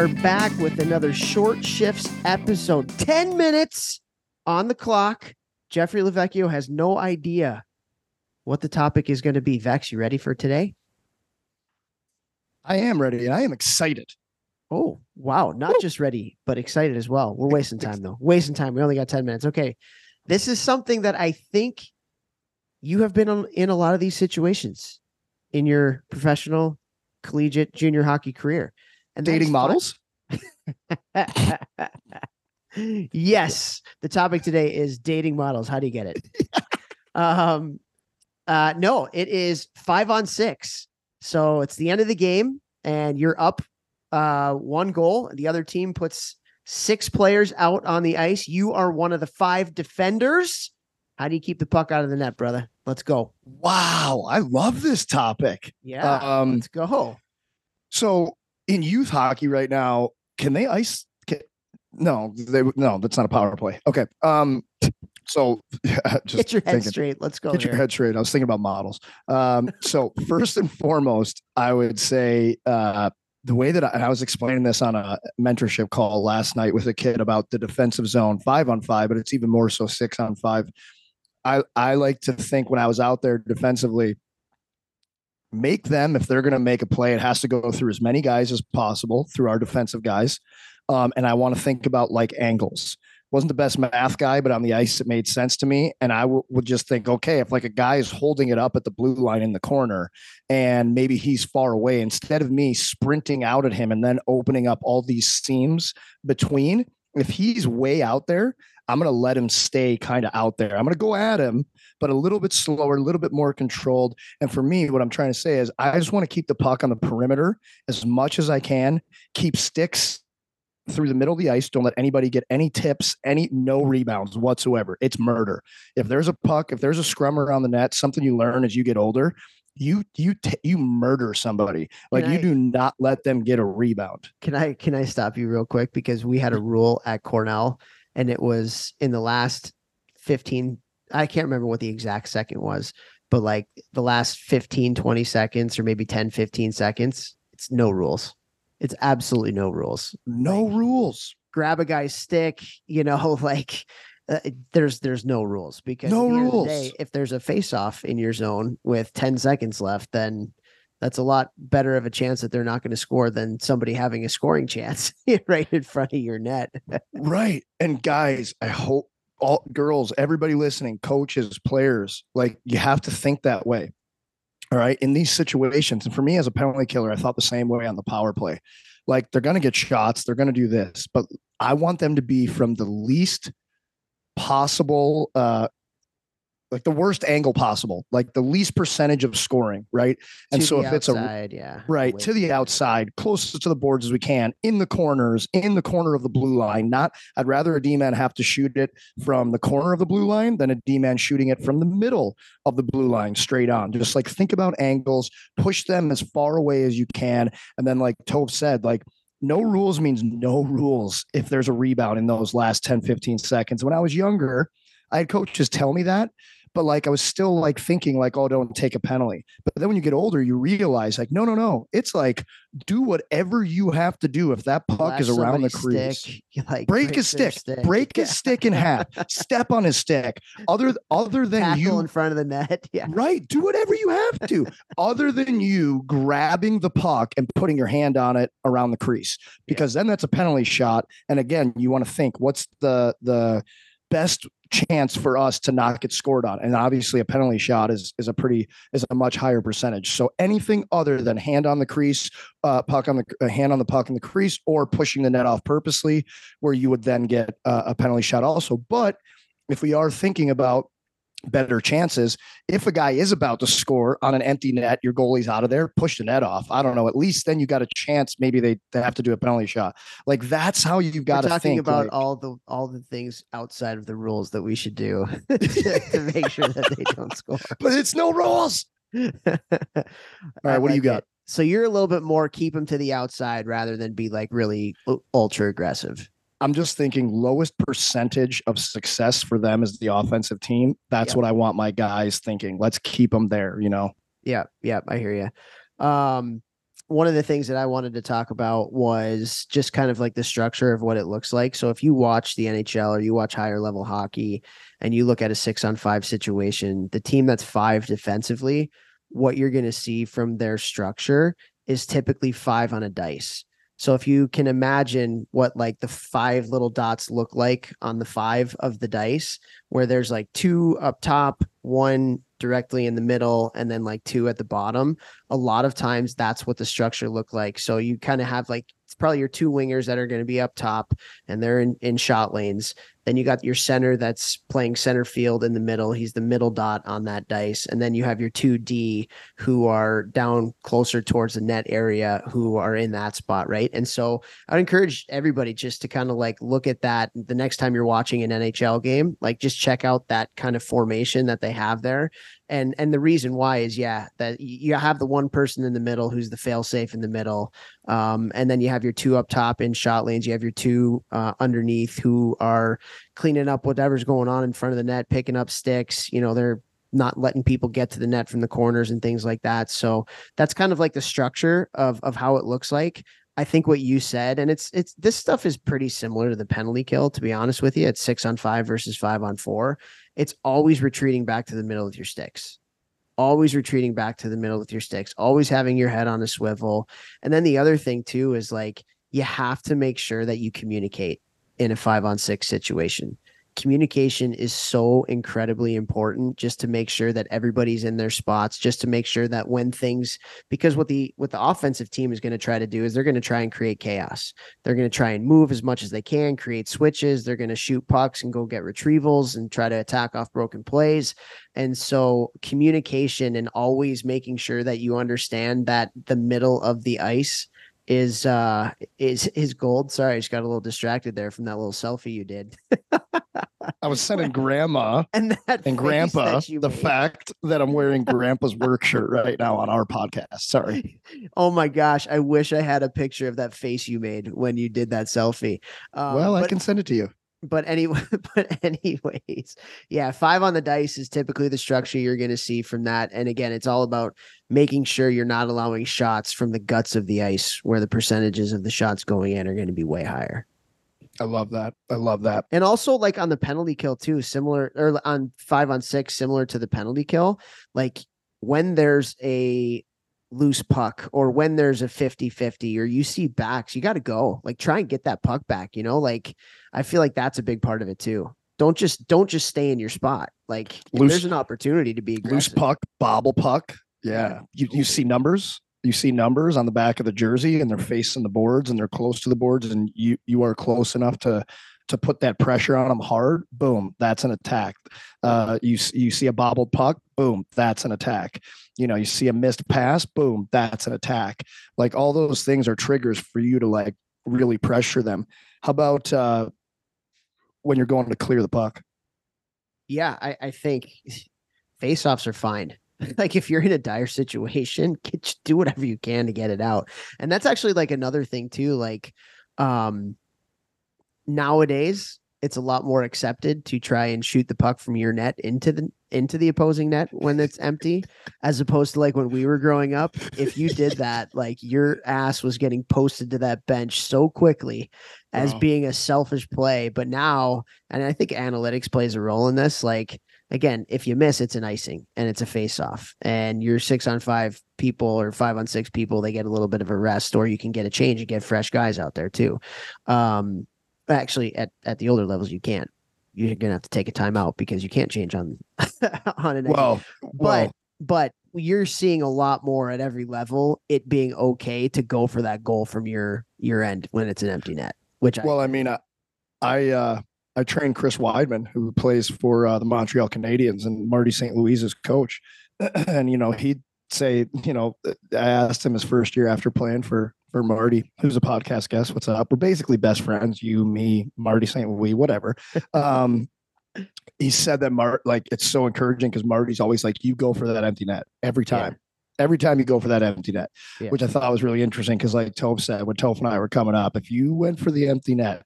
are back with another short shifts episode. 10 minutes on the clock. Jeffrey LoVecchio has no idea what the topic is going to be. Vex, you ready for today? I am ready and I am excited. Oh, wow. Not Woo. just ready, but excited as well. We're wasting time though. Wasting time. We only got 10 minutes. Okay. This is something that I think you have been in a lot of these situations in your professional, collegiate, junior hockey career. And Dating models? yes, the topic today is dating models. How do you get it? um, uh, no, it is five on six. So it's the end of the game, and you're up uh, one goal. The other team puts six players out on the ice. You are one of the five defenders. How do you keep the puck out of the net, brother? Let's go. Wow, I love this topic. Yeah, Um, let's go. So in youth hockey right now, can they ice? Can, no, they no, that's not a power play. Okay. Um, so just Get your head thinking, straight. Let's go. Get your here. head straight. I was thinking about models. Um, so first and foremost, I would say uh, the way that I, and I was explaining this on a mentorship call last night with a kid about the defensive zone five on five, but it's even more so six on five. I I like to think when I was out there defensively, make them if they're going to make a play, it has to go through as many guys as possible through our defensive guys, um, and I want to think about like angles wasn't the best math guy, but on the ice, it made sense to me. And I w- would just think, okay, if like a guy is holding it up at the blue line in the corner and maybe he's far away, instead of me sprinting out at him and then opening up all these seams between, if he's way out there, I'm going to let him stay kind of out there. I'm going to go at him, but a little bit slower, a little bit more controlled. And for me, what I'm trying to say is I just want to keep the puck on the perimeter as much as I can, keep sticks through the middle of the ice. Don't let anybody get any tips, any no rebounds whatsoever. It's murder. If there's a puck, if there's a scrum around the net, something you learn as you get older, you you t- you murder somebody. Like you do not let them get a rebound. Can I can I stop you real quick because we had a rule at Cornell and it was in the last 15 I can't remember what the exact second was, but like the last 15 20 seconds or maybe 10 15 seconds, it's no rules. It's absolutely no rules. No Like- rules. Grab a guy's stick, you know, like uh, there's there's no rules because No at the end the rules. day, if there's a face off in your zone with 10 seconds left, then that's a lot better of a chance that they're not going to score than somebody having a scoring chance right in front of your net. Right. And guys, I hope all girls, everybody listening, coaches, players, like you have to think that way. All right. In these situations, and for me as a penalty killer, I thought the same way on the power play. Like they're going to get shots, they're going to do this, but I want them to be from the least possible, uh, like the worst angle possible, like the least percentage of scoring. Right. And so if it's a outside, yeah, right to the outside closest to the boards as we can in the corners in the corner of the blue line not i'd rather a d-man have to shoot it from the corner of the blue line than a d-man shooting it from the middle of the blue line straight on just like think about angles push them as far away as you can and then like Toph said like no rules means no rules if there's a rebound in those last 10 15 seconds when i was younger i had coaches tell me that but like I was still like thinking like, oh, don't take a penalty. But then when you get older, you realize like, no, no, no. It's like do whatever you have to do if that puck is around the crease. stick, like Break his their stick, break his stick in half, step on his stick. Other other than tackle you in front of the net. Yeah, Right. Do whatever you have to, other than you grabbing the puck and putting your hand on it around the crease, because then that's a penalty shot. And again, you want to think what's the the best chance for us to not get scored on. And obviously a penalty shot is is a pretty is a much higher percentage. So anything other than hand on the crease, uh, puck on the uh, hand on the puck in the crease, or pushing the net off purposely, where you would then get uh, a penalty shot also. But if we are thinking about better chances. If a guy is about to score on an empty net, your goalie's out of there, push the net off. I don't know. At least then you got a chance. Maybe they, they have to do a penalty shot. Like that's how you've got We're to talking think. about like- all the all the things outside of the rules that we should do to, to make sure that they don't score. but it's no rules. All right, what do you got? So you're a little bit more keep them to the outside rather than be like really ultra aggressive. I'm just thinking lowest percentage of success for them is the offensive team. That's what I want my guys thinking. Let's keep them there, you know. Yeah, yeah, I hear you. Um, one of the things that I wanted to talk about was just kind of like the structure of what it looks like. So if you watch the NHL or you watch higher level hockey and you look at a six on five situation, the team that's five defensively, what you're going to see from their structure is typically five on a dice. So if you can imagine what like the five little dots look like on the five of the dice, where there's like two up top, one directly in the middle, and then like two at the bottom, a lot of times that's what the structure look like. So you kind of have like it's probably your two wingers that are going to be up top and they're in, in shot lanes. Then you got your center that's playing center field in the middle. He's the middle dot on that dice. And then you have your 2D who are down closer towards the net area who are in that spot. Right. And so I'd encourage everybody just to kind of like look at that the next time you're watching an NHL game, like just check out that kind of formation that they have there. And and the reason why is yeah, that you have the one person in the middle who's the fail safe in the middle. Um, and then you have your two up top in shot lanes. You have your two uh, underneath who are cleaning up whatever's going on in front of the net, picking up sticks. You know, they're not letting people get to the net from the corners and things like that. So that's kind of like the structure of of how it looks like. I think what you said, and it's it's this stuff is pretty similar to the penalty kill, to be honest with you. It's six on five versus five on four. It's always retreating back to the middle with your sticks always retreating back to the middle with your sticks, always having your head on a swivel. And then the other thing too is like you have to make sure that you communicate in a five on six situation. Communication is so incredibly important just to make sure that everybody's in their spots just to make sure that when things because what the what the offensive team is going to try to do is they're going to try and create chaos. They're going to try and move as much as they can create switches. They're going to shoot pucks and go get retrievals and try to attack off broken plays. And so communication and always making sure that you understand that the middle of the ice is uh is his gold. Sorry, I just got a little distracted there from that little selfie you did. I was sending grandma and that and grandpa the made. fact that I'm wearing grandpa's work shirt right now on our podcast. Sorry. Oh my gosh, I wish I had a picture of that face you made when you did that selfie. Um, well, I but- can send it to you. But anyway, but anyways, yeah, five on the dice is typically the structure you're going to see from that. And again, it's all about making sure you're not allowing shots from the guts of the ice where the percentages of the shots going in are going to be way higher. I love that. I love that. And also like on the penalty kill too, similar or on five on six, similar to the penalty kill, like when there's a loose puck or when there's a 50-50 or you see backs, you got to go. Like try and get that puck back, you know? Like I feel like that's a big part of it too. Don't just don't just stay in your spot. Like Loose- there's an opportunity to be Loose puck, bobble puck. Yeah. You you see numbers. You see numbers on the back of the jersey and they're facing the boards and they're close to the boards and you you are close enough to to put that pressure on them hard, boom, that's an attack. Uh, you you see a bobbled puck, boom, that's an attack. You know, you see a missed pass, boom, that's an attack. Like all those things are triggers for you to like really pressure them. How about uh, when you're going to clear the puck? Yeah, I, I think face-offs are fine. like if you're in a dire situation, get, do whatever you can to get it out. And that's actually like another thing too. Like um nowadays it's a lot more accepted to try and shoot the puck from your net into the into the opposing net when it's empty as opposed to like when we were growing up if you did that like your ass was getting posted to that bench so quickly as Wow. being a selfish play. But now and i think analytics plays a role in this like again if you miss it's an icing and it's a face off and you're six on five people or five on six people they get a little bit of a rest or you can get a change and get fresh guys out there too. Um actually at at the older levels you can't you're gonna have to take a timeout because you can't change on on an Well, but well, but you're seeing a lot more at every level it being okay to go for that goal from your your end when it's an empty net which I, Well, I mean, I, I, uh, I trained Chris Wideman, who plays for uh, the Montreal Canadiens, and Marty St. Louis's coach. and you know, he'd say, you know, I asked him his first year after playing for for Marty, who's a podcast guest. What's up? We're basically best friends. You, me, Marty St. Louis, whatever. Um, he said that Mart like it's so encouraging because Marty's always like, you go for that empty net every Yeah. time. Every time you go for that empty net, Yeah. which I thought was really interesting because, like Toph said, when Toph and I were coming up, if you went for the empty net,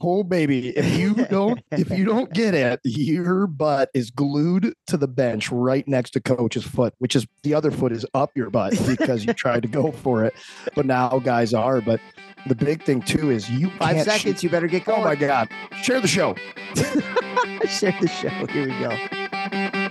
Oh baby, if you don't if you don't get it, your butt is glued to the bench right next to coach's foot, which is the other foot is up your butt because you tried to go for it. But now guys are. But the big thing too is you Five seconds. shoot- You better get going. Oh my god. Share the show. Share the show. Here we go.